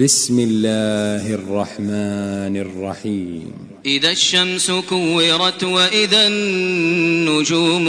بسم الله الرحمن الرحيم إذا الشمس كورت وإذا النجوم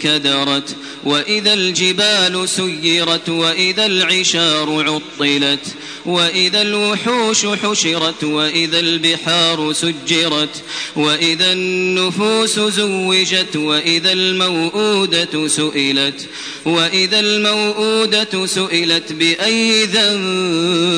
كدرت وإذا الجبال سيرت وإذا العشار عطلت وإذا الوحوش حشرت وإذا البحار سجرت وإذا النفوس زوجت وإذا الموءودة سئلت وإذا الموءودة سئلت بأي ذنب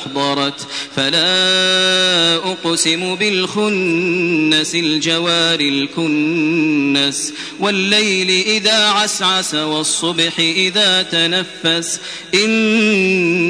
أحضرت. فلا أقسم بالخنس الجوار الكنس. والليل إذا عسعس والصبح إذا تنفس. إنه